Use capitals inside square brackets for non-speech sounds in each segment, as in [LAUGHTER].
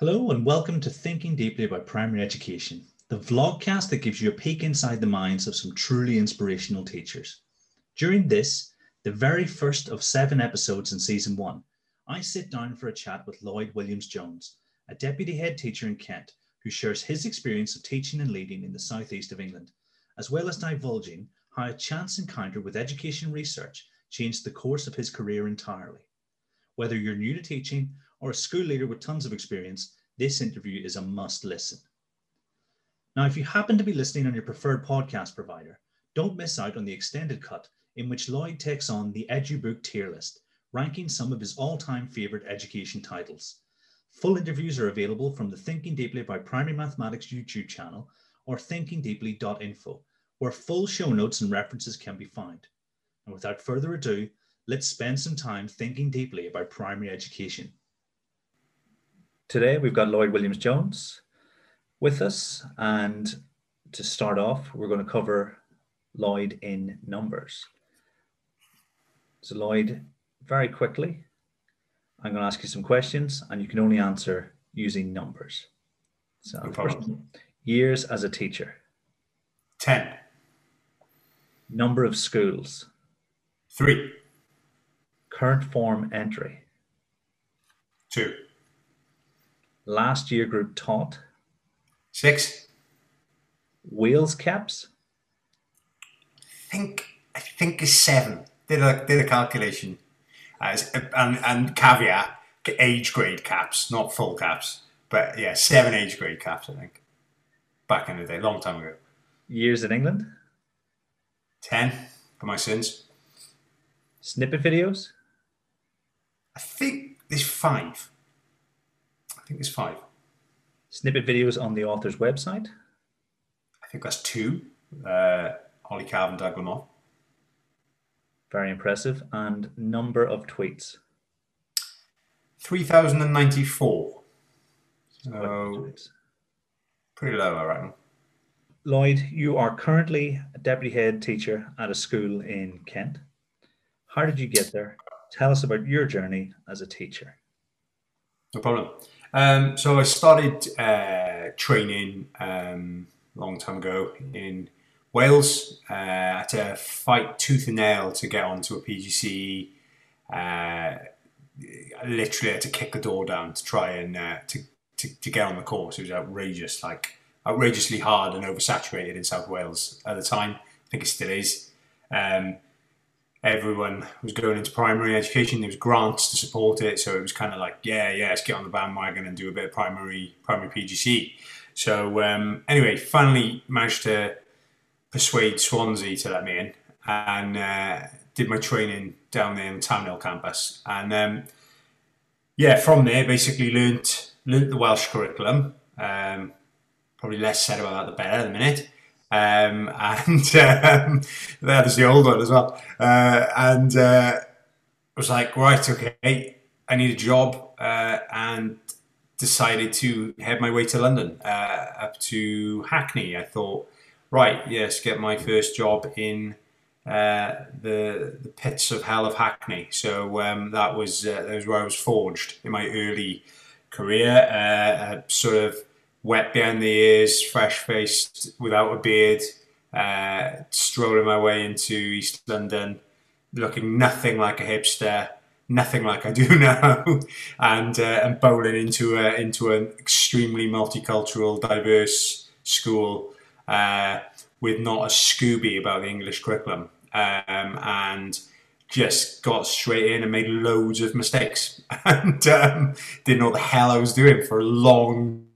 Hello and welcome to Thinking Deeply About Primary Education, the vlogcast that gives you a peek inside the minds of some truly inspirational teachers. During this, the very first of seven episodes in season one, I sit down for a chat with Lloyd Williams Jones, a deputy head teacher in Kent, who shares his experience of teaching and leading in the southeast of England, as well as divulging how a chance encounter with education research changed the course of his career entirely. Whether you're new to teaching or a school leader with tons of experience, this interview is a must listen. Now, if you happen to be listening on your preferred podcast provider, don't miss out on the extended cut in which Lloyd takes on the EduBook tier list, ranking some of his all time favourite education titles. Full interviews are available from the Thinking Deeply About Primary Mathematics YouTube channel or thinkingdeeply.info, where full show notes and references can be found. And without further ado, let's spend some time thinking deeply about primary education. Today we've got Lloyd Williams Jones with us, and to start off, we're going to cover Lloyd in numbers. So, Lloyd, very quickly, I'm going to ask you some questions, and you can only answer using numbers. So, problem. years as a teacher, 10, number of schools, 3, current form entry, 2, last year group taught, six. Wales caps, I think I think it's seven. Did a did a calculation, uh, as and and caveat age grade caps, not full caps, but yeah, seven age grade caps. I think back in the day, long time ago. years in England, Ten for my sins. snippet videos, I think there's five. I think there's five. snippet videos on the author's website, I think that's two. Uh, Holly Calvin, Doug Lemov. very impressive, and number of tweets. Three thousand and ninety-four. Quite a few So pretty low, I reckon. Lloyd, you are currently a deputy head teacher at a school in Kent. How did you get there? Tell us about your journey as a teacher. No problem. Um, so I started uh, training um, a long time ago in Wales. Uh, I had to fight tooth and nail to get onto a PGC. Uh, I literally had to kick the door down to try and uh, to, to, to get on the course. It was outrageous, like outrageously hard and oversaturated in South Wales at the time. I think it still is. Um, everyone was going into primary education. There was grants to support it, so it was kind of like, yeah, yeah, let's get on the bandwagon and do a bit of primary primary PGC. So um, anyway, finally managed to persuade Swansea to let me in, and uh, did my training down there in the Town Hill campus. And um, yeah, from there, basically learnt learnt the Welsh curriculum. Um, probably less said about that the better at the minute. Um, [LAUGHS] and um, there's the old one as well. Uh, and uh, I was like, right, okay, I need a job, uh, and decided to head my way to London, uh, up to Hackney. I thought, right, yes, get my first job in uh, the the pits of hell of Hackney. So um, that was uh, that was where I was forged in my early career. Sort of wet behind the ears, fresh faced, without a beard, uh, strolling my way into East London, looking nothing like a hipster, nothing like I do [LAUGHS] now, and uh, and bowling into a, into an extremely multicultural, diverse school uh, with not a Scooby about the English curriculum, um, and just got straight in and made loads of mistakes. [LAUGHS] And um, didn't know what the hell I was doing for a long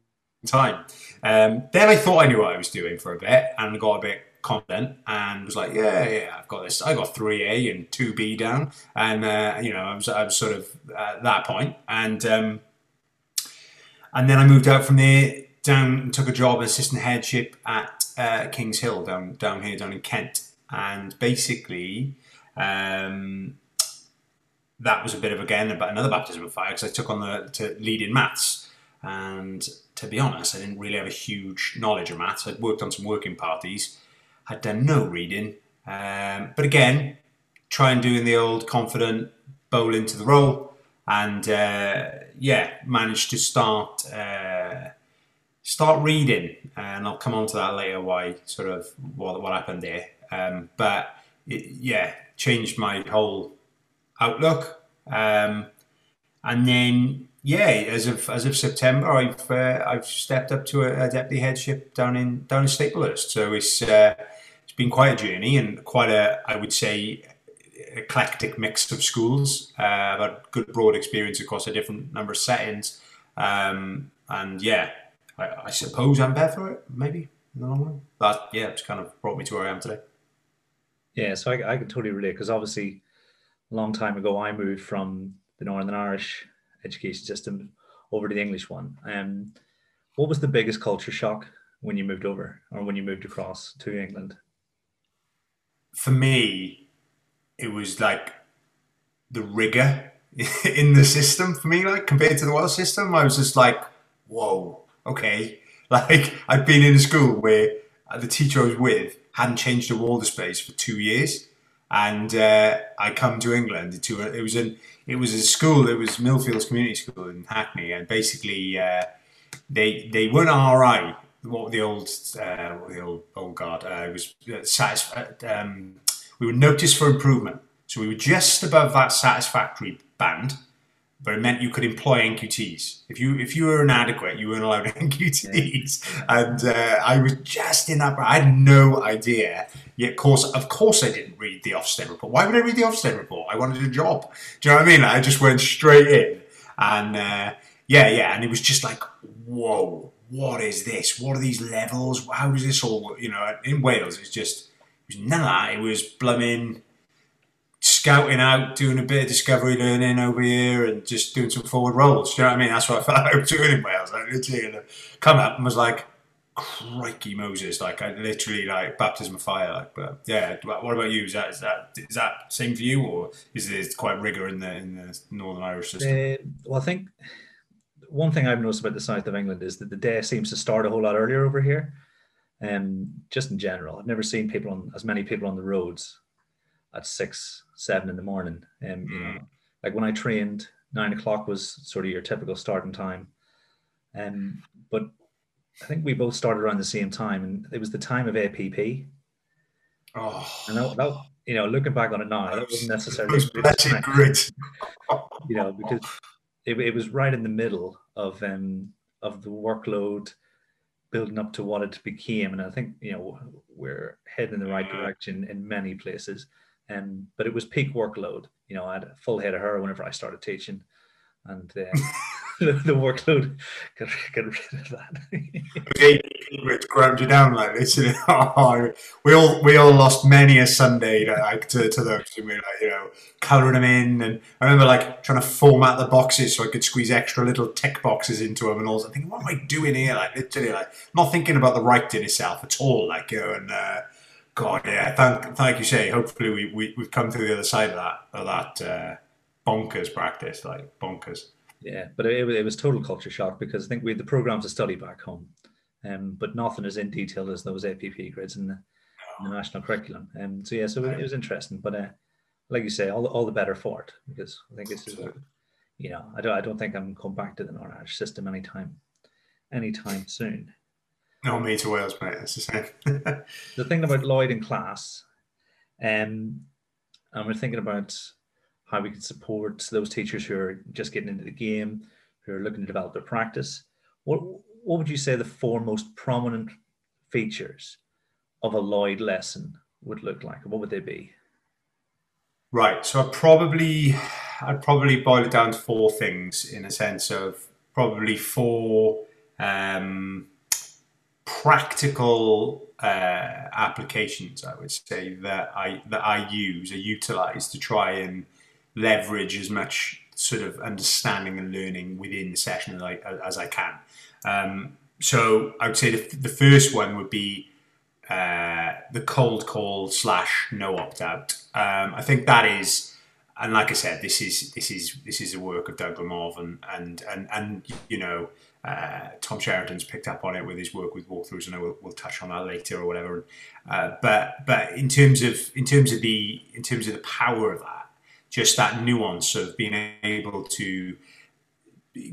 time. Um, then I thought I knew what I was doing for a bit and got a bit confident and was like, yeah, yeah, I've got this. I got three A and two B down, and uh, you know, I was, I was sort of at that point. point, and um, and then I moved out from there down and took a job as assistant headship at uh, Kings Hill down down here down in Kent, and basically. Um, that was a bit of again about another baptism of fire because I took on the to lead in maths, and to be honest, I didn't really have a huge knowledge of maths. I'd worked on some working parties, had done no reading, um, but again, try and doing the old confident bowl into the role, and uh, yeah, managed to start uh, start reading, and I'll come on to that later. Why sort of what what happened there, um, but it, yeah, changed my whole outlook, um, and then yeah, as of as of September, I've uh, I've stepped up to a, a, deputy headship down in down in Staplehurst. So it's uh, it's been quite a journey and quite a I would say eclectic mix of schools. Uh, I've had good broad experience across a different number of settings, um, and yeah, I, I, suppose I'm better for it. Maybe in the long run, but yeah, it's kind of brought me to where I am today. Yeah, so I, I can totally relate because obviously, a long time ago, I moved from the Northern Irish education system over to the English one. Um, what was the biggest culture shock when you moved over or when you moved across to England? For me, it was like the rigor [LAUGHS] in the system for me, like compared to the Welsh system. I was just like, whoa, okay. [LAUGHS] Like I'd been in a school where the teacher I was with hadn't changed the wall space for two years, and uh, I come to England to it was an it was a school. It was Millfields Community School in Hackney, and basically uh, they they weren't RI. What the old uh, the old oh god uh, was uh, satisf- uh, um, we were noticed for improvement. So we were just above that satisfactory band, but it meant you could employ NQTs. If you if you were inadequate, you weren't allowed [LAUGHS] NQTs. Yeah. And uh, I was just in that. I had no idea. Yet, of course, of course, I didn't read the Ofsted report. Why would I read the Ofsted report? I wanted a job. Do you know what I mean? I just went straight in, and uh, yeah, yeah, and it was just like, whoa, what is this? What are these levels? How does this all? You know, in Wales, it's just it was none of that. It was blooming scouting out, doing a bit of discovery learning over here, and just doing some forward rolls. Do you know what I mean? That's what I felt [LAUGHS] like I was doing in Wales. Like literally, come up and was like, crikey Moses! Like I literally like baptism of fire. Like, but yeah. What about you? Is that is that is that same for you, or is there quite rigor in the in the Northern Irish system? Uh, well, I think one thing I've noticed about the south of England is that the day seems to start a whole lot earlier over here. Um, just in general, I've never seen people on as many people on the roads at six, seven in the morning. Um, you know, mm. like when I trained, nine o'clock was sort of your typical starting time. Um, but I think we both started around the same time, and it was the time of APP. Oh, and that, that you know, looking back on it now, that wasn't necessarily was great. [LAUGHS] you know, because it, it was right in the middle of um of the workload building up to what it became. And I think, you know, we're heading in the right direction in many places. Um, but it was peak workload. You know, I had a full head of hair whenever I started teaching. And uh, [LAUGHS] the workload got, get rid of that. [LAUGHS] it ground you down like this. You know? [LAUGHS] we all we all lost many a Sunday like to, to those. We like you know colouring them in, and I remember like trying to format the boxes so I could squeeze extra little tick boxes into them, and all. I thinking, what am I doing here? Like literally, like not thinking about the writing itself at all. Like you know, and uh, God, yeah, thank thank you, say. Hopefully, we, we we've come to the other side of that of that uh, bonkers practice, like bonkers. Yeah, but it, it was total culture shock because I think we had the programs to study back home, um, but nothing as in detail as those APP grids in the, in the national curriculum. Um, so yeah, so it, it was interesting, but uh, like you say, all, all the better for it because I think it's, you know, I don't, I don't think I'm going back to the Northern Irish system anytime, anytime soon. No, me to Wales, mate. That's the same. [LAUGHS] the thing about Lloyd in class, um, and we're thinking about how we can support those teachers who are just getting into the game, who are looking to develop their practice. What what would you say the four most prominent features of a Lloyd lesson would look like? What would they be? Right. So I probably I'd probably boil it down to four things in a sense of probably four um, practical uh, applications. I would say that I that I use or utilize to try and leverage as much sort of understanding and learning within the session as I, as I can. Um, so I would say the, the first one would be uh, the cold call slash no opt out. Um, I think that is, and like I said, this is this is this is the work of Doug Lemov and and and and you know. Uh, Tom Sherrington's picked up on it with his work with walkthroughs, and we'll, we'll touch on that later or whatever. Uh, but but in terms of in terms of the in terms of the power of that, just that nuance of being able to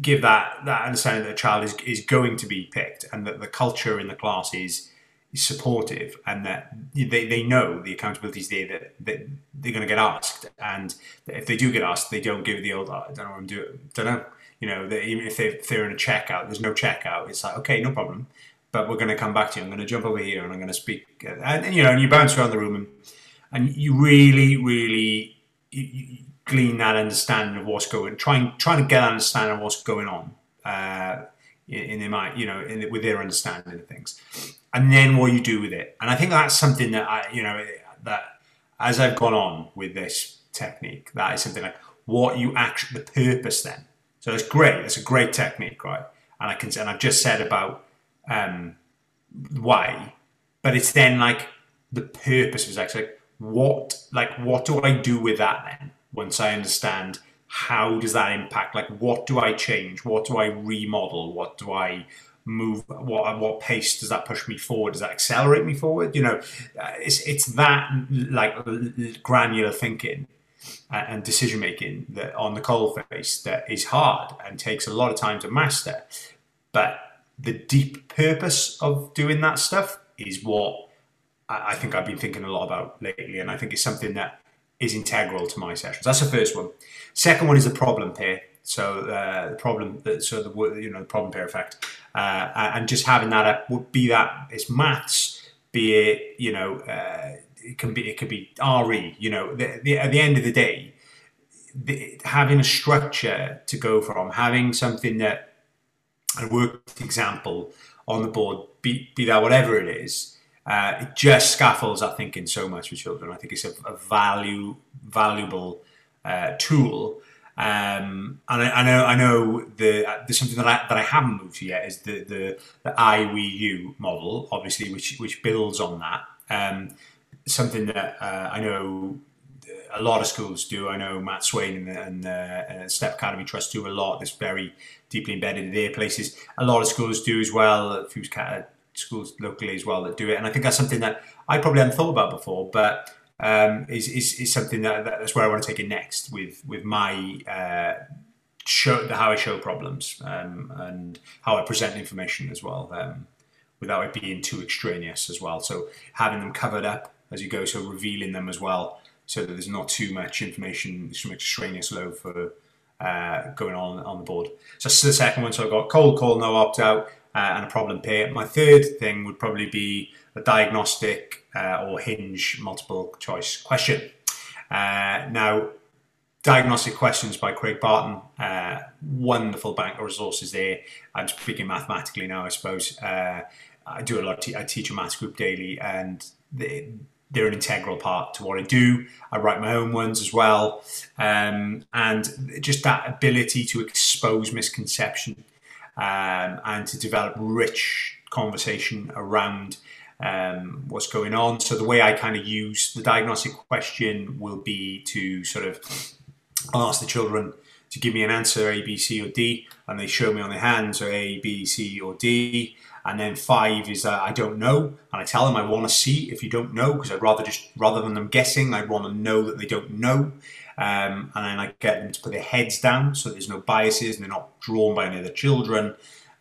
give that that understanding that a child is, is going to be picked and that the culture in the class is, is supportive and that they, they know the accountability is there that, that they're going to get asked and if they do get asked they don't give the old I don't know what I'm doing don't know you know that even if, they, they're in a checkout there's no checkout it's like okay no problem but we're going to come back to you I'm going to jump over here and I'm going to speak and you know and you bounce around the room and, and you really really you, you, glean that understanding of what's going, trying trying to get an understanding of what's going on uh, in, in their mind, you know, in, with their understanding of things, and then what you do with it. And I think that's something that I, you know, that as I've gone on with this technique, that is something like what you actually the purpose then. So it's great. It's a great technique, right? And I can and I've just said about um, why, but it's then like the purpose was actually like, what like what do I do with that then? once I understand how does that impact like what do I change what do I remodel what do I move what at what pace does that push me forward does that accelerate me forward you know uh, it's it's that like granular thinking and decision making that on the coal face that is hard and takes a lot of time to master but the deep purpose of doing that stuff is what I think I've been thinking a lot about lately and I think it's something that is integral to my sessions. That's the first one. Second one is the problem pair. So uh, the problem, so the you know the problem pair effect, uh, and just having that up would be that it's maths, be it you know uh, it can be it could be RE. You know, the, the, at the end of the day, the, having a structure to go from, having something that a worked example on the board, be, be that whatever it is, uh, it just scaffolds our thinking so much for children. I think it's a, a value valuable uh, tool. Um, and I, I, know I know the, uh, there's something that I, that I haven't moved to yet is the the, the I we you model, obviously, which which builds on that. Um, something that uh, I know a lot of schools do. I know Matt Swain and, and uh, Step Academy Trust do a lot. That's very deeply embedded in their places. A lot of schools do as well. A few schools locally as well that do it, and I think that's something that I probably hadn't thought about before, but um, is, is, is something that that's where I want to take it next with with my uh, show the how I show problems um, and how I present information as well, um, without it being too extraneous as well. So having them covered up as you go, so revealing them as well, so that there's not too much information, too much extraneous load for uh, going on on the board. So the second one. So I've got cold call, no opt out uh, and a problem pair. My third thing would probably be a diagnostic uh, or hinge multiple choice question. Uh, now, diagnostic questions by Craig Barton, uh, wonderful bank of resources there. I'm speaking mathematically now, I suppose. Uh, I do a lot. of I teach a maths group daily, and they, they're an integral part to what I do. I write my own ones as well, um, and just that ability to expose misconception um, and to develop rich conversation around um, what's going on. So the way I kind of use the diagnostic question will be to sort of ask the children to give me an answer A, B, C, or D, and they show me on their hands A, B, C, or D. And then five is that I don't know, and I tell them I want to see if you don't know because I'd rather just rather than them guessing, I'd want to know that they don't know. Um, and then I get them to put their heads down so there's no biases and they're not drawn by any other children.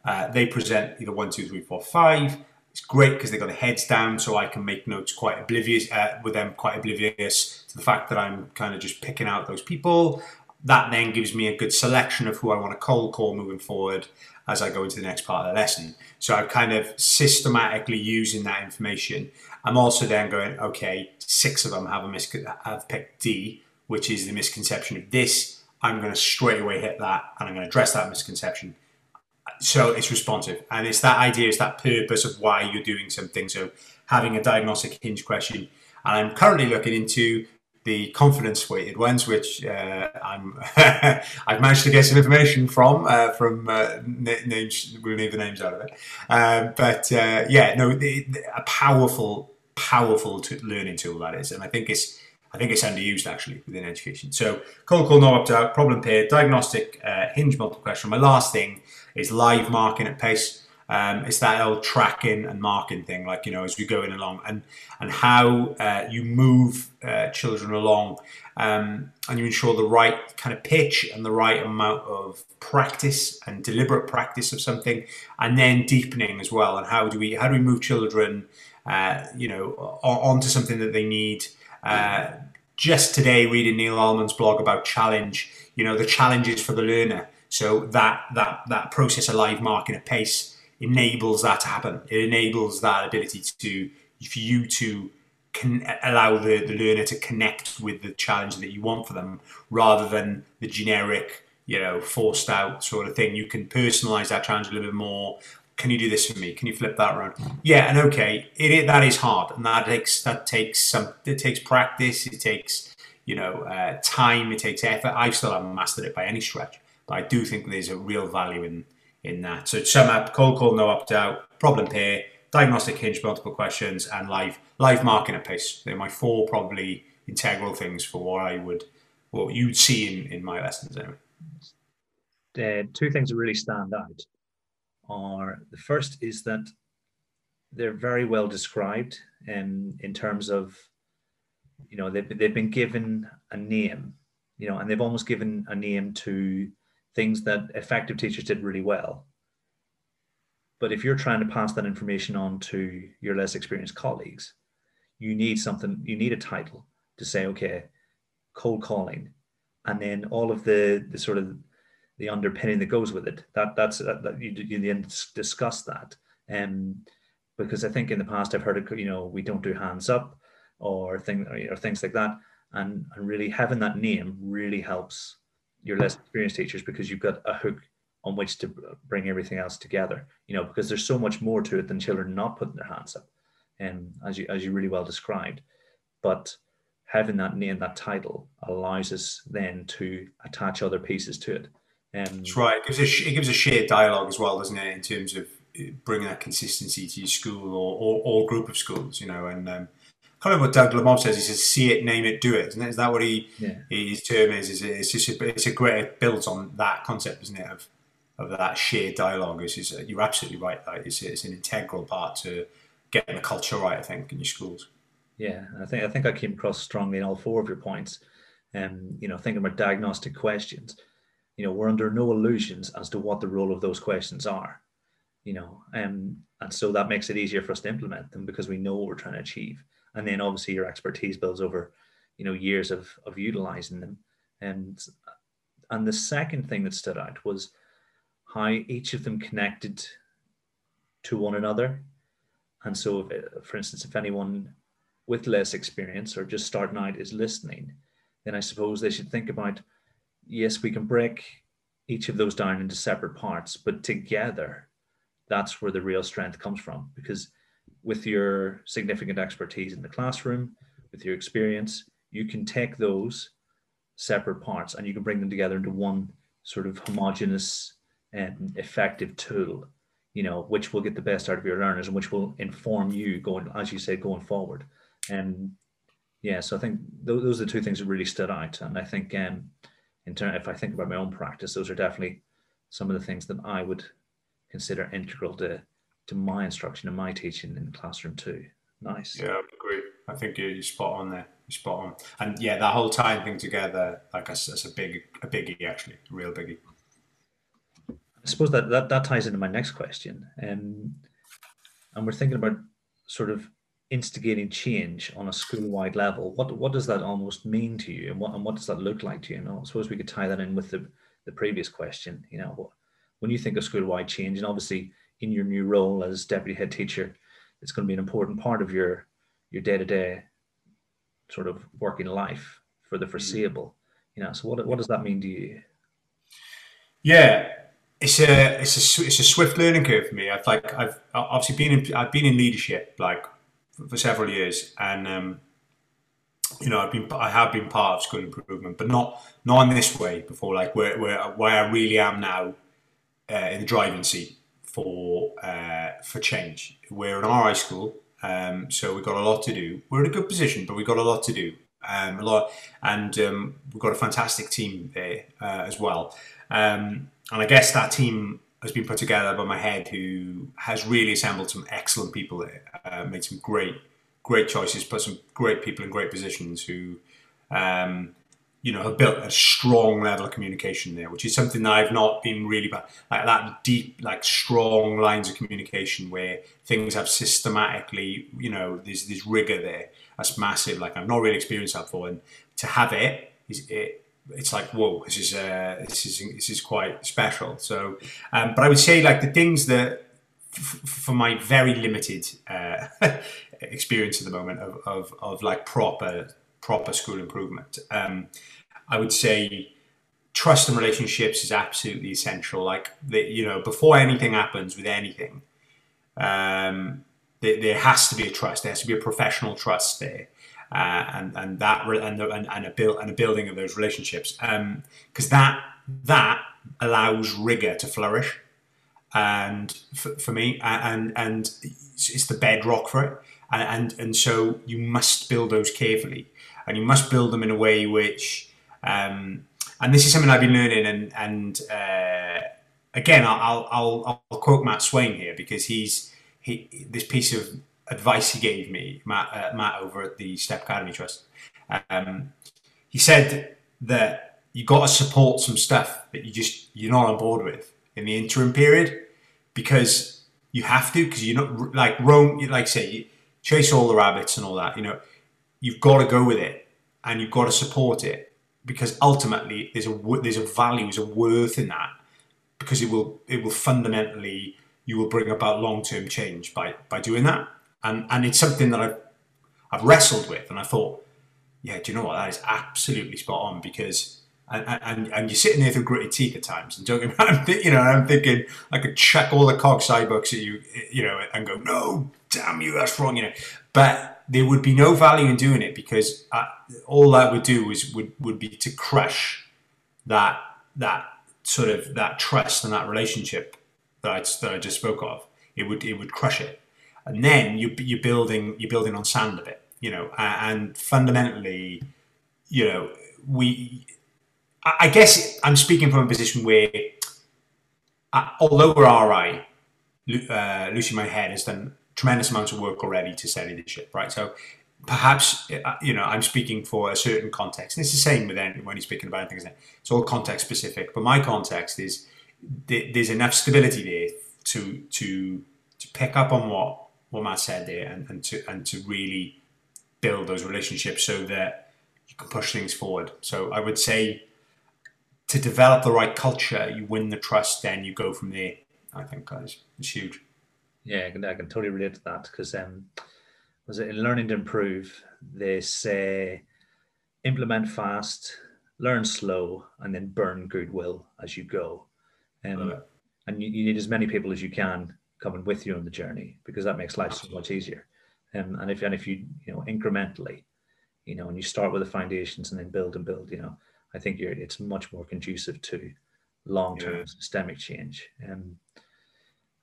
Uh, they present either one, two, three, four, five. It's great because they've got their heads down, so I can make notes quite oblivious uh, with them, quite oblivious to the fact that I'm kind of just picking out those people. That then gives me a good selection of who I want to cold call moving forward as I go into the next part of the lesson. So I'm kind of systematically using that information. I'm also then going, okay, six of them have a mis- have picked D which is the misconception of this. I'm going to straight away hit that and I'm going to address that misconception. So it's responsive. And it's that idea, it's that purpose of why you're doing something. So having a diagnostic hinge question. And I'm currently looking into the confidence weighted ones, which uh, I'm [LAUGHS] I've managed to get some information from uh, from uh, names. We'll leave the names out of it, um, but uh, yeah, no, the, the, a powerful, powerful learning tool that is, and I think it's I think it's underused actually within education. So cold call, no opt out, problem pair, diagnostic, uh, hinge multiple question. My last thing is live marking at pace. Um, it's that old tracking and marking thing, like you know, as we're going along, and and how uh, you move uh, children along, um, and you ensure the right kind of pitch and the right amount of practice and deliberate practice of something, and then deepening as well. And how do we how do we move children, uh, you know, onto something that they need? Uh, just today, reading Neil Almond's blog about challenge, you know, the challenges for the learner. So that that that process of live marking a pace enables that to happen. It enables that ability to for you to can allow the, the learner to connect with the challenge that you want for them rather than the generic, you know, forced out sort of thing. You can personalize that challenge a little bit more. Can you do this for me? Can you flip that around? Yeah, and okay, it, it that is hard, and that takes that takes some it takes practice. It takes you know uh, time. It takes effort. I still haven't mastered it by any stretch, but I do think there's a real value in in that. So sum up, cold call, no opt out, problem pair, diagnostic hinge, multiple questions, and live live marking at pace. They're my four probably integral things for what I would what you'd see in, in my lessons anyway. Two things that really stand out are the first is that they're very well described in in terms of you know they've, they've been given a name you know and they've almost given a name to things that effective teachers did really well. But if you're trying to pass that information on to your less experienced colleagues, you need something, you need a title to say, okay, cold calling, and then all of the the sort of the underpinning that goes with it. That that's that, that you you then discuss that. Um, because I think in the past I've heard it, you know, we don't do hands up or thing or things like that. And, and really having that name really helps your less experienced teachers because you've got a hook on which to bring everything else together you know because there's so much more to it than children not putting their hands up and as you as you really well described. But having that name that title allows us then to attach other pieces to it. And that's right. It gives a it gives a shared dialogue as well doesn't it in terms of uh, bringing that consistency to your school or or, or group of schools you know and um, kind of what Doug Lemov says. He says, "See it, name it, do it." Isn't, Is that what he yeah. his term is? Is it, it's just a, it's a great it builds on that concept, isn't it? Of of that shared dialogue. Is, is you're absolutely right. That it's, it's an integral part to getting the culture right. I think in your schools. Yeah, I think I think I came across strongly in all four of your points. Um, you know, thinking about diagnostic questions, you know, we're under no illusions as to what the role of those questions are. You know, um, and so that makes it easier for us to implement them because we know what we're trying to achieve and then obviously your expertise builds over you know years of of utilizing them. And and the second thing that stood out was how each of them connected to one another. And so if, for instance if anyone with less experience or just starting out is listening then i suppose they should think about yes we can break each of those down into separate parts but together that's where the real strength comes from. Because with your significant expertise in the classroom, with your experience, you can take those separate parts and you can bring them together into one sort of homogenous and effective tool, you know, which will get the best out of your learners and which will inform you going, as you say, going forward. And yeah, so I think those, those are the two things that really stood out. And I think um, in turn, if I think about my own practice, those are definitely some of the things that I would consider integral to to my instruction and my teaching in the classroom too. Nice. Yeah, I agree. I think you're, you're spot on there. You're spot on. And yeah, that whole time thing together, like that's, that's a big, a biggie actually, a real biggie. I suppose that, that that ties into my next question. Um, and we're thinking about sort of instigating change on a school-wide level. What what does that almost mean to you, and what and what does that look like to you? know, I suppose we could tie that in with the the previous question. You know, when you think of school-wide change, and obviously in your new role as deputy head teacher, it's going to be an important part of your your day to day sort of working life for the mm. foreseeable. You know, so what what does that mean to you? Yeah, it's a it's a it's a swift learning curve for me. I've like I've obviously been in I've been in leadership like for several years, and um, you know I've been I have been part of school improvement, but not not in this way before. Like where where where I really am now uh, in the driving seat for uh, for change. We're an RI school, um, so we've got a lot to do. We're in a good position, but we've got a lot to do. Um, a lot, and um, we've got a fantastic team there uh, as well. Um, and I guess that team has been put together by my head, who has really assembled some excellent people uh, made some great, great choices, put some great people in great positions who, um, you know, have built a strong level of communication there, which is something that I've not been really bad, like that deep, like strong lines of communication where things have systematically, you know, there's this rigor there. That's massive. Like I've not really experienced that before, and to have it is it it's like whoa, this is uh, this is this is quite special. So, um, but I would say like the things that f- for my very limited uh, [LAUGHS] experience at the moment of, of, of like proper proper school improvement, um, I would say trust and relationships is absolutely essential. Like the, you know, before anything happens with anything, um, there, there has to be a trust. There has to be a professional trust there uh, and and that and and, and a build and a building of those relationships because um, that that allows rigor to flourish and for, for me and and it's the bedrock for it and, and and so you must build those carefully and you must build them in a way which um, and this is something I've been learning and and uh, again I'll, I'll I'll quote Matt Swain here because he's he this piece of advice he gave me, Matt, uh, Matt over at the Step Academy Trust. Um, he said that you got to support some stuff that you just you're not on board with in the interim period because you have to because you're not like roam like say you chase all the rabbits and all that you know you've got to go with it and you've got to support it because ultimately there's a there's a value there's a worth in that because it will it will fundamentally you will bring about long term change by by doing that and and it's something that I've I've wrestled with, and I thought, yeah, do you know what? That is absolutely spot on because. And, and, and you're sitting there through gritted teeth at times and talking about, [LAUGHS] you know, I'm thinking I could check all the CogSci books at you, you know, and go, no, damn you, that's wrong, you know. But there would be no value in doing it because I, all that would do is would, would be to crush that that sort of that trust and that relationship that I, that I just spoke of. It would it would crush it and then you, you're building you're building on sand a bit, you know. And fundamentally, you know, we. I guess I'm speaking from a position where, uh, although we're RI, uh, Lucy My Head has done tremendous amounts of work already to set leadership, right? So perhaps uh, you know I'm speaking for a certain context, and it's the same with anyone when he's speaking about things. It's all context specific, but my context is there's enough stability there to to to pick up on what what Matt said there and, and to and to really build those relationships so that you can push things forward. So I would say to develop the right culture, you win the trust, then you go from there. I think guys, it's huge. Yeah, I can, I can totally relate to that because um, was it in learning to improve? They say implement fast, learn slow, and then burn goodwill as you go. Um, and you, you, need as many people as you can coming with you on the journey because that makes life so much easier. Um, and if and if you you know incrementally, you know, and you start with the foundations and then build and build, you know, I think you're it's much more conducive to long term yeah. systemic change. Um,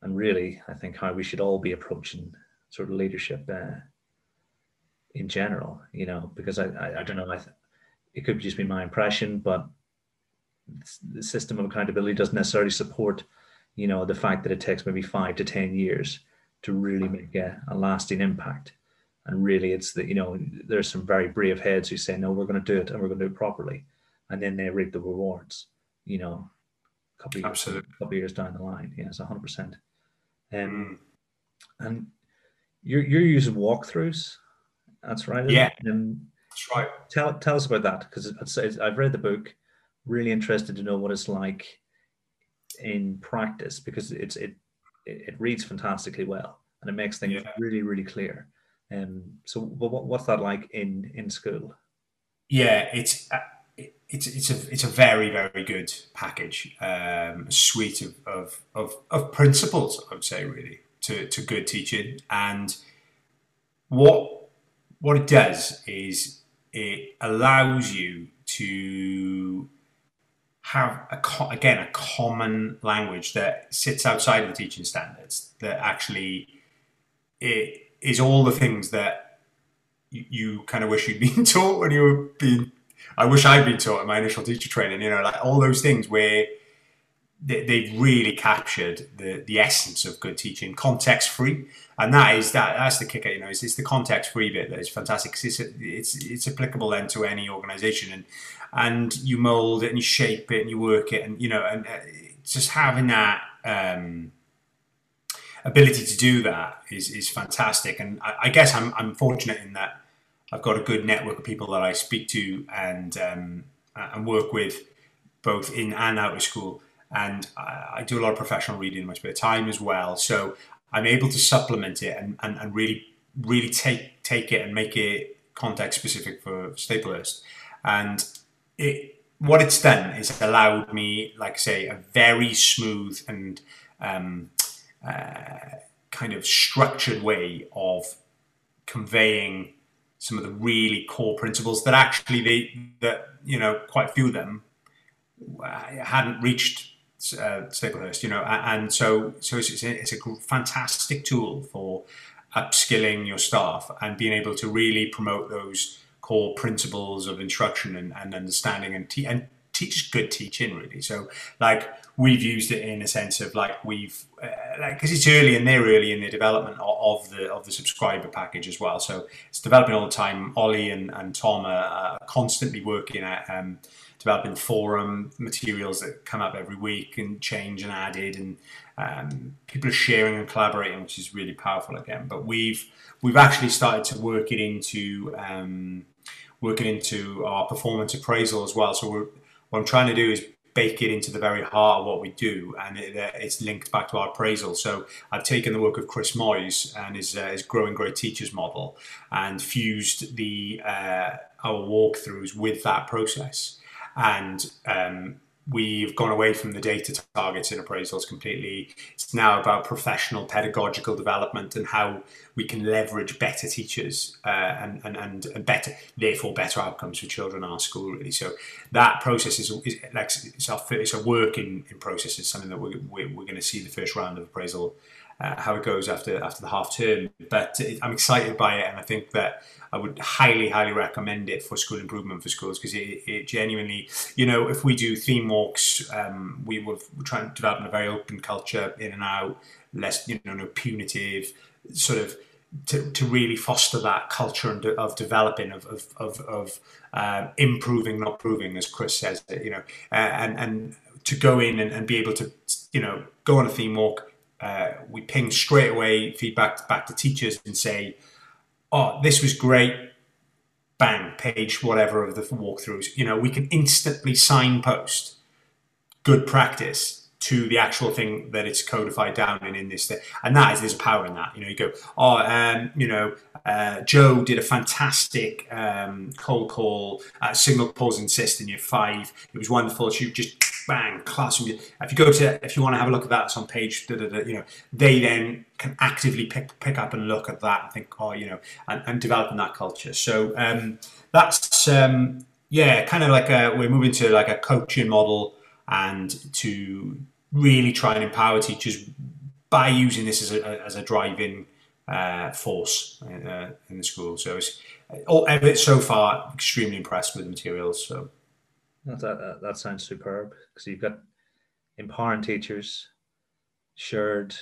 and really, I think how we should all be approaching sort of leadership uh, in general, you know, because I I, I don't know, I th- it could just be my impression, but the system of accountability doesn't necessarily support you know the fact that it takes maybe five to ten years to really make a, a lasting impact. And really it's that you know there's some very brave heads who say no we're going to do it and we're going to do it properly. And then they reap the rewards you know a couple of years, Absolutely. couple of years down the line. Yes 100% um, mm. and you're, you're using walkthroughs that's right yeah um, that's right tell, tell us about that because i've read the book really interested to know what it's like in practice because it's it it reads fantastically well and it makes things yeah. really really clear. Um, so what, what's that like in in school? Yeah, it's uh, it's it's a it's a very very good package, um, a suite of, of of of principles. I would say really to to good teaching, and what what it does is it allows you to have a co- again a common language that sits outside of the teaching standards that actually it is all the things that you, you kind of wish you'd [LAUGHS] been taught when you were being I wish I'd been taught in my initial teacher training you know like all those things where they, they've really captured the the essence of good teaching, context free, and that is that that's the kicker. You know, it's, it's the context free bit that is fantastic. It's, it's it's applicable then to any organization, and and you mold it and you shape it and you work it, and you know, and uh, just having that. Um, ability to do that is is fantastic. And I, I, guess I'm I'm fortunate in that I've got a good network of people that I speak to and um, and work with, both in and out of school. And I, do a lot of professional reading in my spare time as well. So I'm able to supplement it and, and, and really really take take it and make it context specific for Staplehurst. And it what it's done is allowed me, like I say, a very smooth and um, uh, kind of structured way of conveying some of the really core principles that actually they that you know quite few of them uh, hadn't reached uh, you know, and so so it's, it's, a, fantastic tool for upskilling your staff and being able to really promote those core principles of instruction and, and understanding and, te- and teach good teaching really. So like we've used it in a sense of like we've uh, like because it's early and they're early in the development of, of, the of the subscriber package as well. So it's developing all the time. Ollie and, and Tom are, constantly working at um, developing forum materials that come up every week and change and added and um, people are sharing and collaborating, which is really powerful again. But we've we've actually started to work it into um, work it into our performance appraisal as well. So we're what I'm trying to do is bake it into the very heart of what we do, and it, uh, it's linked back to our appraisal. So I've taken the work of Chris Moyse and his, uh, his growing great teachers model, and fused the uh, our walkthroughs with that process, and um, we've gone away from the data targets in appraisals completely. It's now about professional pedagogical development and how we can leverage better teachers uh, and, and, and, and, better, therefore better outcomes for children in our school, really. So that process is, is like it's, our, it's a work in, in process. It's something that we're, we're, we're going to see the first round of appraisal uh, how it goes after after the half term. But I'm excited by it, and I think that I would highly, highly recommend it for school improvement for schools because it, it, genuinely, you know, if we do theme walks, um, we will try and develop a very open culture in and out, less, you know, no punitive, sort of to, to really foster that culture and of developing of of of, of uh, improving, not proving, as Chris says, you know, uh, and and to go in and, and be able to, you know, go on a theme walk. Uh, we ping straight away feedback back to teachers and say, oh, this was great, bang, page whatever of the walkthroughs. You know, we can instantly signpost good practice to the actual thing that it's codified down in in this thing. and that is there's power in that you know you go oh um, you know uh, Joe did a fantastic um, cold call uh, signal pause insist in year five it was wonderful she just bang classroom if you go to if you want to have a look at that it's on page da, da, da, you know they then can actively pick pick up and look at that and think oh you know and, and developing that culture so um, that's um, yeah kind of like a, we're moving to like a coaching model and to really try and empower teachers by using this as a, as a driving uh, force uh, in the school. So it's all so far extremely impressed with the materials. So that that, that sounds superb because you've got empowering teachers, shared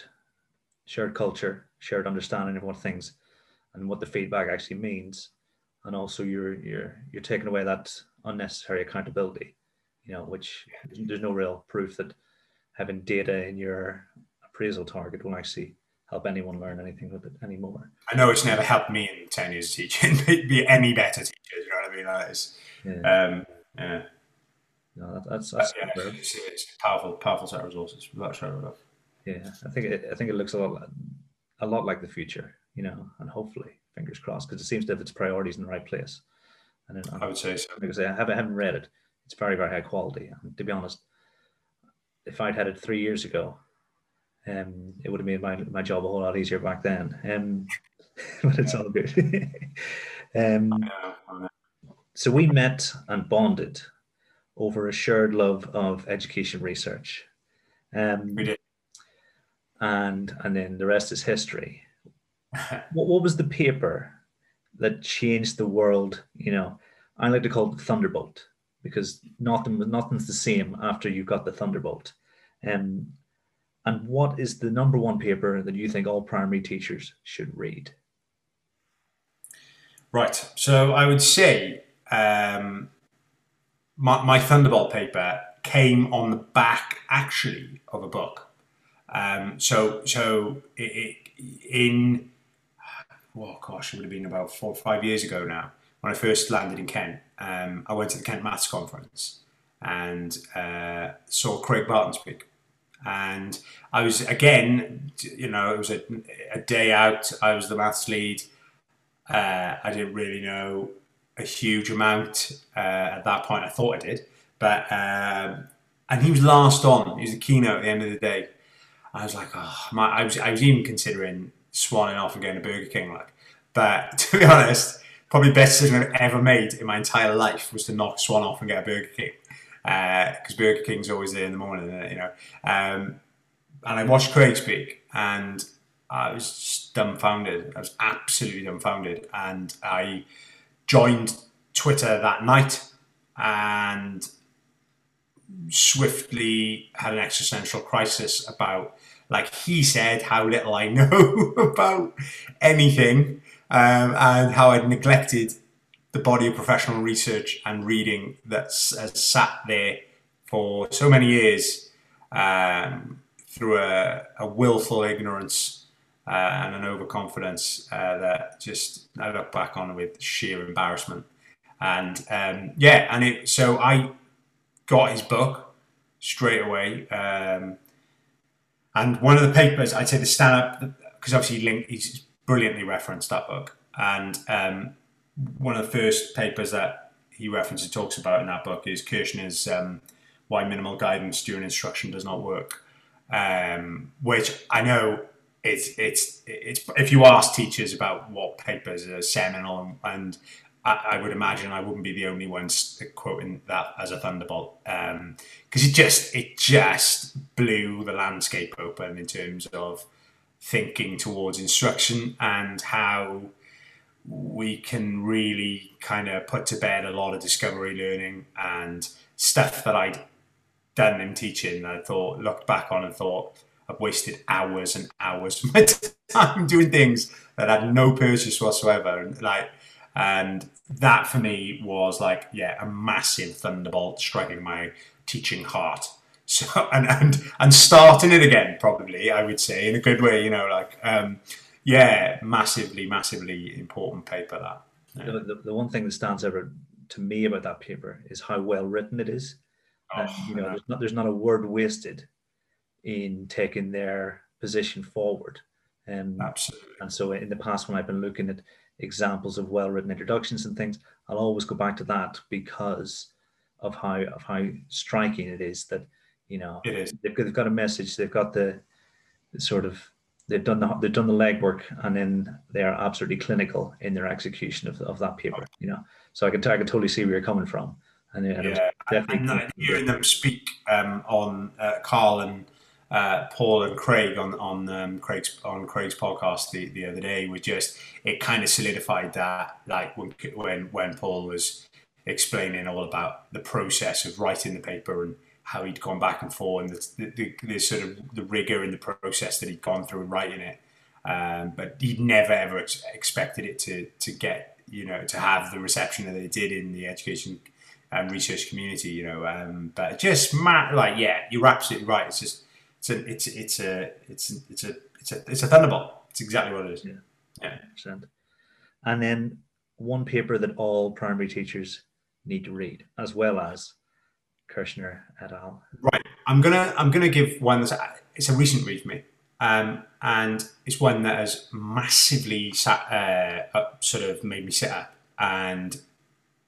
shared culture, shared understanding of what things and what the feedback actually means, and also you're you're you're taking away that unnecessary accountability you know, which there's no real proof that having data in your appraisal target will actually help anyone learn anything with it anymore. I know it's never helped me in 10 years of teaching, [LAUGHS] be any better teacher, you know what I mean? That is, yeah. Um, yeah. No, that, that's, that's yeah, it's, it's, a powerful, powerful set of resources. Without. Yeah, I think it, I think it looks a lot, a lot like the future, you know, and hopefully, fingers crossed, because it seems to have its priorities in the right place. And then, I would say so. Because I haven't, I haven't read it, it's very very high quality. And to be honest, if I'd had it three years ago, um, it would have made my, my job a whole lot easier back then. Um, [LAUGHS] but it's all good. [LAUGHS] um, so we met and bonded over a shared love of education research. Um, we did. And and then the rest is history. [LAUGHS] what, what was the paper that changed the world? You know, I like to call it the Thunderbolt because nothing nothing's the same after you've got the Thunderbolt. Um, and what is the number one paper that you think all primary teachers should read? Right. So I would say um, my, my, Thunderbolt paper came on the back actually of a book. Um, so so it, it, in well, gosh, it would have been about four or five years ago now when I first landed in Kent. Um, I went to the Kent Maths Conference and uh, saw Craig Barton speak. And I was again, you know, it was a, a day out. I was the maths lead. Uh, I didn't really know a huge amount uh, at that point. I thought I did, but um, and he was last on. He was the keynote at the end of the day. I was like, oh, my, I was I was even considering swanning off and going to Burger King. Like, but [LAUGHS] to be honest, probably the best decision I've ever made in my entire life was to knock swan off and get a Burger King because uh, Burger King's always there in the morning, you know. Um, and I watched Craig speak, and I was dumbfounded. I was absolutely dumbfounded, and I joined Twitter that night and swiftly had an existential crisis about, like he said, how little I [LAUGHS] know about anything, um, and how I'd neglected the body of professional research and reading that has sat there for so many years um, through a, a, willful ignorance uh, and an overconfidence uh, that just I look back on with sheer embarrassment. And um, yeah, and it, so I got his book straight away. Um, and one of the papers, I'd say the stand up, because obviously Link, he's brilliantly referenced that book. And um, one of the first papers that he references talks about in that book is Kirschner's um, "Why Minimal Guidance During Instruction Does Not Work," um, which I know it's it's it's. If you ask teachers about what papers are seminal, and, I, I, would imagine I wouldn't be the only ones quoting that as a thunderbolt, because um, it just it just blew the landscape open in terms of thinking towards instruction and how we can really kind of put to bed a lot of discovery learning and stuff that I'd done in teaching. I thought, looked back on and thought, I've wasted hours and hours of my [LAUGHS] time doing things that had no purpose whatsoever. And like, and that for me was like, yeah, a massive thunderbolt striking my teaching heart. [LAUGHS] So and and and starting it again, probably I would say in a good way, you know, like um, yeah, massively, massively important paper. That yeah. the, the, one thing that stands out to me about that paper is how well written it is. Oh, and, you know, there's not there's not a word wasted in taking their position forward. Um, Absolutely. And so, in the past, when I've been looking at examples of well-written introductions and things, I'll always go back to that because of how of how striking it is that you know they've, they've got a message, they've got the sort of they've done the they've done the legwork and then they are absolutely clinical in their execution of, of that paper you know so i can I can totally see where you're coming from and, and yeah definitely and, hearing them speak um, on uh, carl and uh, paul and craig on on um, craig's on craig's podcast the, the other day was just it kind of solidified that like when when when paul was explaining all about the process of writing the paper and how he'd gone back and forth and the, the, the, sort of the rigor in the process that he'd gone through in writing it. Um, but he'd never ever ex- expected it to to get you know to have the reception that it did in the education and research community. You know, um, but just like yeah, you're absolutely right. It's just it's a it's it's a it's a, it's a it's a it's a thunderbolt. It's exactly what it is. Yeah, yeah. Percent. And then one paper that all primary teachers need to read, as well as Kirschner et al. Right. I'm gonna I'm gonna give one that's it's a recent read for me, um, and it's one that has massively sat, uh, up, sort of made me sit up, and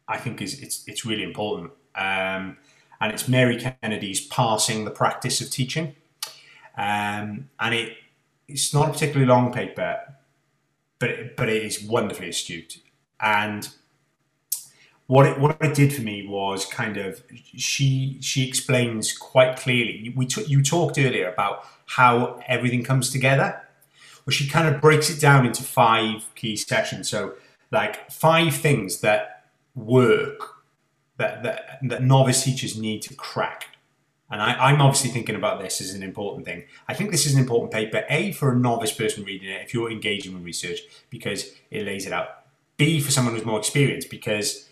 I think is it's it's really important. Um, and it's Mary Kennedy's parsing the Practice of Teaching," um, and it it's not a particularly long paper, but it, but it is wonderfully astute and what it what it did for me was kind of she she explains quite clearly. We t- you talked earlier about how everything comes together. Well, she kind of breaks it down into five key sections. So like five things that work that that, that novice teachers need to crack and I, am obviously thinking about this as an important thing. I think this is an important paper, A, for a novice person reading it, if you're engaging with research, because it lays it out. B, for someone who's more experienced, because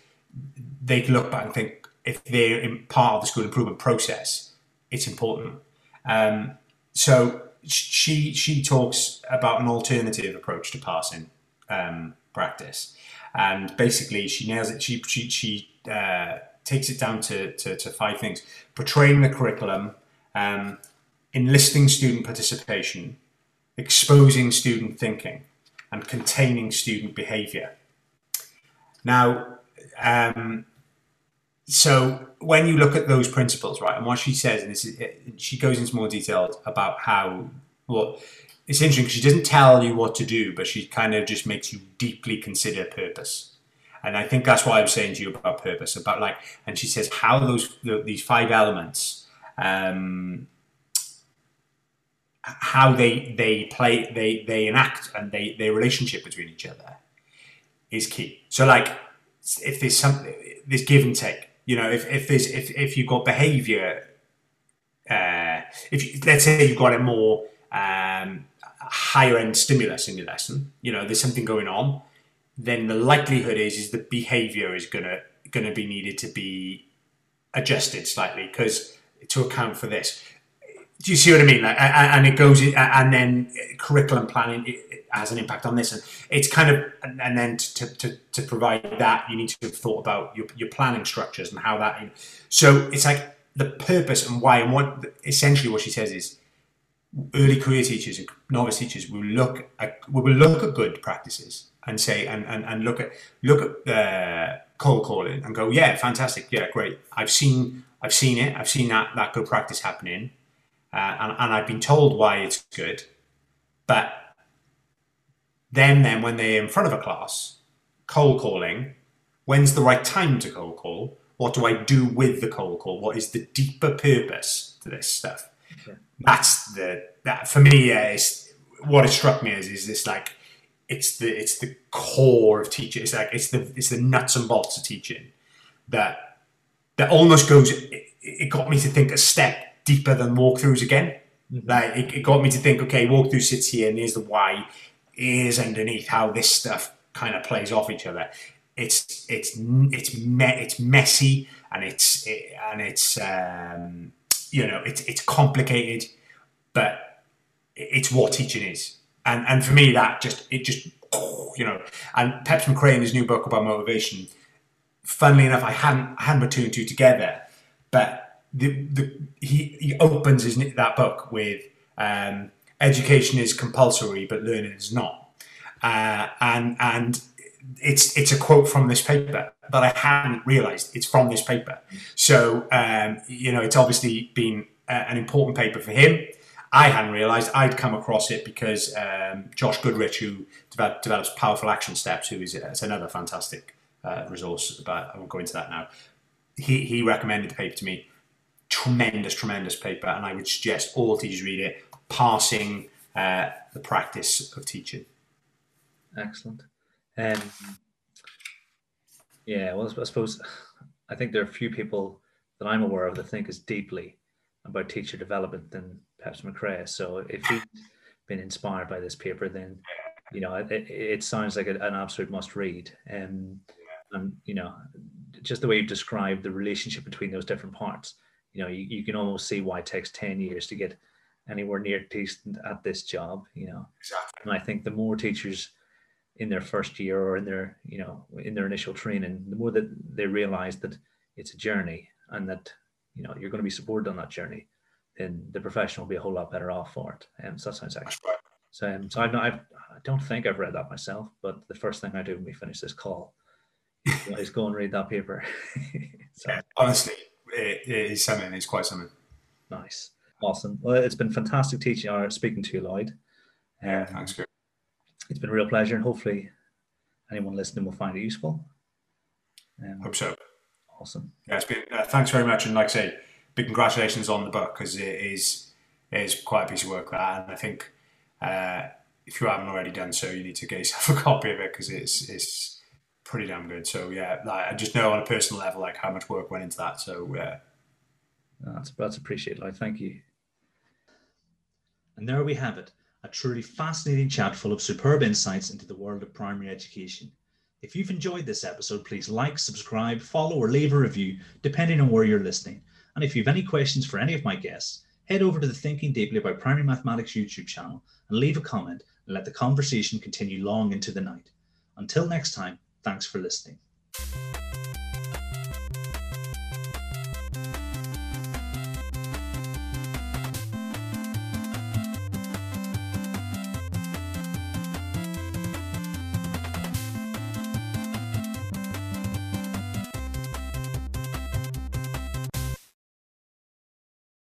they can look back and think if they're in part of the school improvement process, it's important. Um, so she she talks about an alternative approach to parsing um, practice, and basically she nails it. She she, she uh, takes it down to, to, to, five things: portraying the curriculum, um, enlisting student participation, exposing student thinking, and containing student behaviour. Now, um, so when you look at those principles, right, and what she says, and this is, she goes into more detail about how well, it's interesting because she doesn't tell you what to do, but she kind of just makes you deeply consider purpose. And I think that's what I was saying to you about purpose, about like, and she says how those these five elements, um, how they they play, they they enact, and they their relationship between each other is key. So like, if there's something, this give and take you know, if, if there's if, if you've got behaviour, uh, if you, let's say you've got a more um, higher end stimulus in your lesson, you know, there's something going on, then the likelihood is is the behaviour is gonna gonna be needed to be adjusted slightly because to account for this. Do you see what I mean? Like, and it goes, and then curriculum planning has an impact on this. And it's kind of, and then to, to, to provide that, you need to have thought about your, your planning structures and how that. So it's like the purpose and why, and what essentially what she says is early career teachers and novice teachers will look at, will look at good practices and say, and, and, and look at, look at the cold calling and go, yeah, fantastic. Yeah, great. I've seen, I've seen it. I've seen that, that good practice happening. Uh, and, and I've been told why it's good, but then, then when they're in front of a class, cold calling, when's the right time to cold call? What do I do with the cold call? What is the deeper purpose to this stuff? Okay. That's the that for me. Yeah, is what it struck me as is this like it's the it's the core of teaching. It's like it's the it's the nuts and bolts of teaching that that almost goes. It, it got me to think a step deeper than walkthroughs again. Mm-hmm. Like it, it, got me to think, okay, walkthrough sits here, and here's the why is underneath how this stuff kind of plays off each other. It's it's it's me, it's messy and it's it, and it's um, you know it's it's complicated, but it's what teaching is. And and for me that just it just you know and Peps Mccrea in his new book about motivation. Funnily enough, I hadn't I hadn't put two and two together, but the the he he opens his that book with um, education is compulsory, but learning is not. Uh, and and it's it's a quote from this paper that I hadn't realised it's from this paper. So um, you know, it's obviously been a, an important paper for him. I hadn't realised I'd come across it because um, Josh Goodrich, who develop, develops Powerful Action Steps, who is it's another fantastic uh, resource, but I won't go into that now. He he recommended the paper to me. Tremendous, tremendous paper, and I would suggest all teachers read it parsing uh, the practice of teaching. Excellent. Um, yeah, well, I suppose I think there are a few people that I'm aware of that think as deeply about teacher development than Peps Mccrea. So if you've been inspired by this paper, then you know it, it sounds like an absolute must read. Um, and you know, just the way you've described the relationship between those different parts, you know, you, you can almost see why it takes ten years to get anywhere near decent at this job, you know. Exactly. And I think the more teachers in their first year or in their, you know, in their initial training, the more that they realize that it's a journey and that, you know, you're going to be supported on that journey, then the profession will be a whole lot better off for it. And um, so that sounds actually. Right. So, um, so I've not, I've, I don't think I've read that myself, but the first thing I do when we finish this call [LAUGHS] is go and read that paper. [LAUGHS] so, yeah, honestly, it, it is something. It's quite something. Nice. Awesome. Well, it's been fantastic teaching or speaking to you, Lloyd. Um, yeah, thanks. Good. It's been a real pleasure, and hopefully, anyone listening will find it useful. Um, Hope so. Awesome. Yeah, it's been. Uh, thanks very much, and like I say, big congratulations on the book because it is it is quite a piece of work that, and I think uh, if you haven't already done so, you need to get yourself [LAUGHS] a copy of it because it's it's pretty damn good. So yeah, like, I just know on a personal level like how much work went into that. So yeah, That's that's appreciated. Like, thank you. And there we have it, a truly fascinating chat full of superb insights into the world of primary education. If you've enjoyed this episode, please like, subscribe, follow, or leave a review, depending on where you're listening. And if you have any questions for any of my guests, head over to the Thinking Deeply about Primary Mathematics YouTube channel and leave a comment and let the conversation continue long into the night. Until next time, thanks for listening.